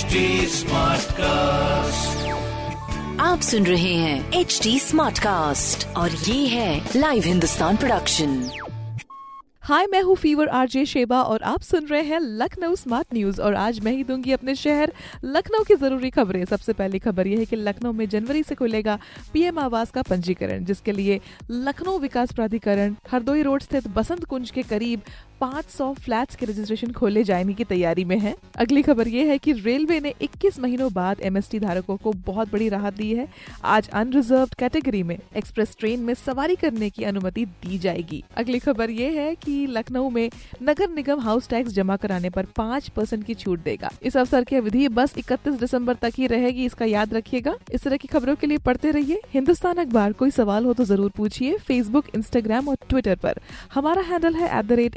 HD Smartcast. आप सुन रहे हैं एच डी स्मार्ट कास्ट और ये है लाइव हिंदुस्तान प्रोडक्शन हाय मैं हूँ फीवर आरजे शेबा और आप सुन रहे हैं लखनऊ स्मार्ट न्यूज़ और आज मैं ही दूँगी अपने शहर लखनऊ की ज़रूरी खबरें सबसे पहली खबर यह है कि लखनऊ में जनवरी से खुलेगा पीएम आवास का पंजीकरण जिसके लिए लखनऊ विकास प्राधिकरण हरदोई रोड स्थित बसंत कुंज के करीब 500 फ्लैट्स के रजिस्ट्रेशन खोले जाने की तैयारी में है। अगली खबर ये है कि रेलवे ने 21 महीनों बाद एमएसटी धारकों को बहुत बड़ी राहत दी है। आज अनरिजर्व कैटेगरी में एक्सप्रेस ट्रेन में सवारी करने की अनुमति दी जाएगी। अगली खबर ये है कि लखनऊ में नगर निगम हाउस टैक्स जमा कराने पर पाँच परसेंट की छूट देगा। इस अवसर की अवधि बस इकतीस दिसंबर तक ही रहेगी, इसका याद रखिएगा। इस तरह की खबरों के लिए पढ़ते रहिए। हिंदुस्तान अखबार, कोई सवाल हो तो ज़रूर पूछिए। फेसबुक इंस्टाग्राम और ट्विटर पर। हमारा हैंडल है एट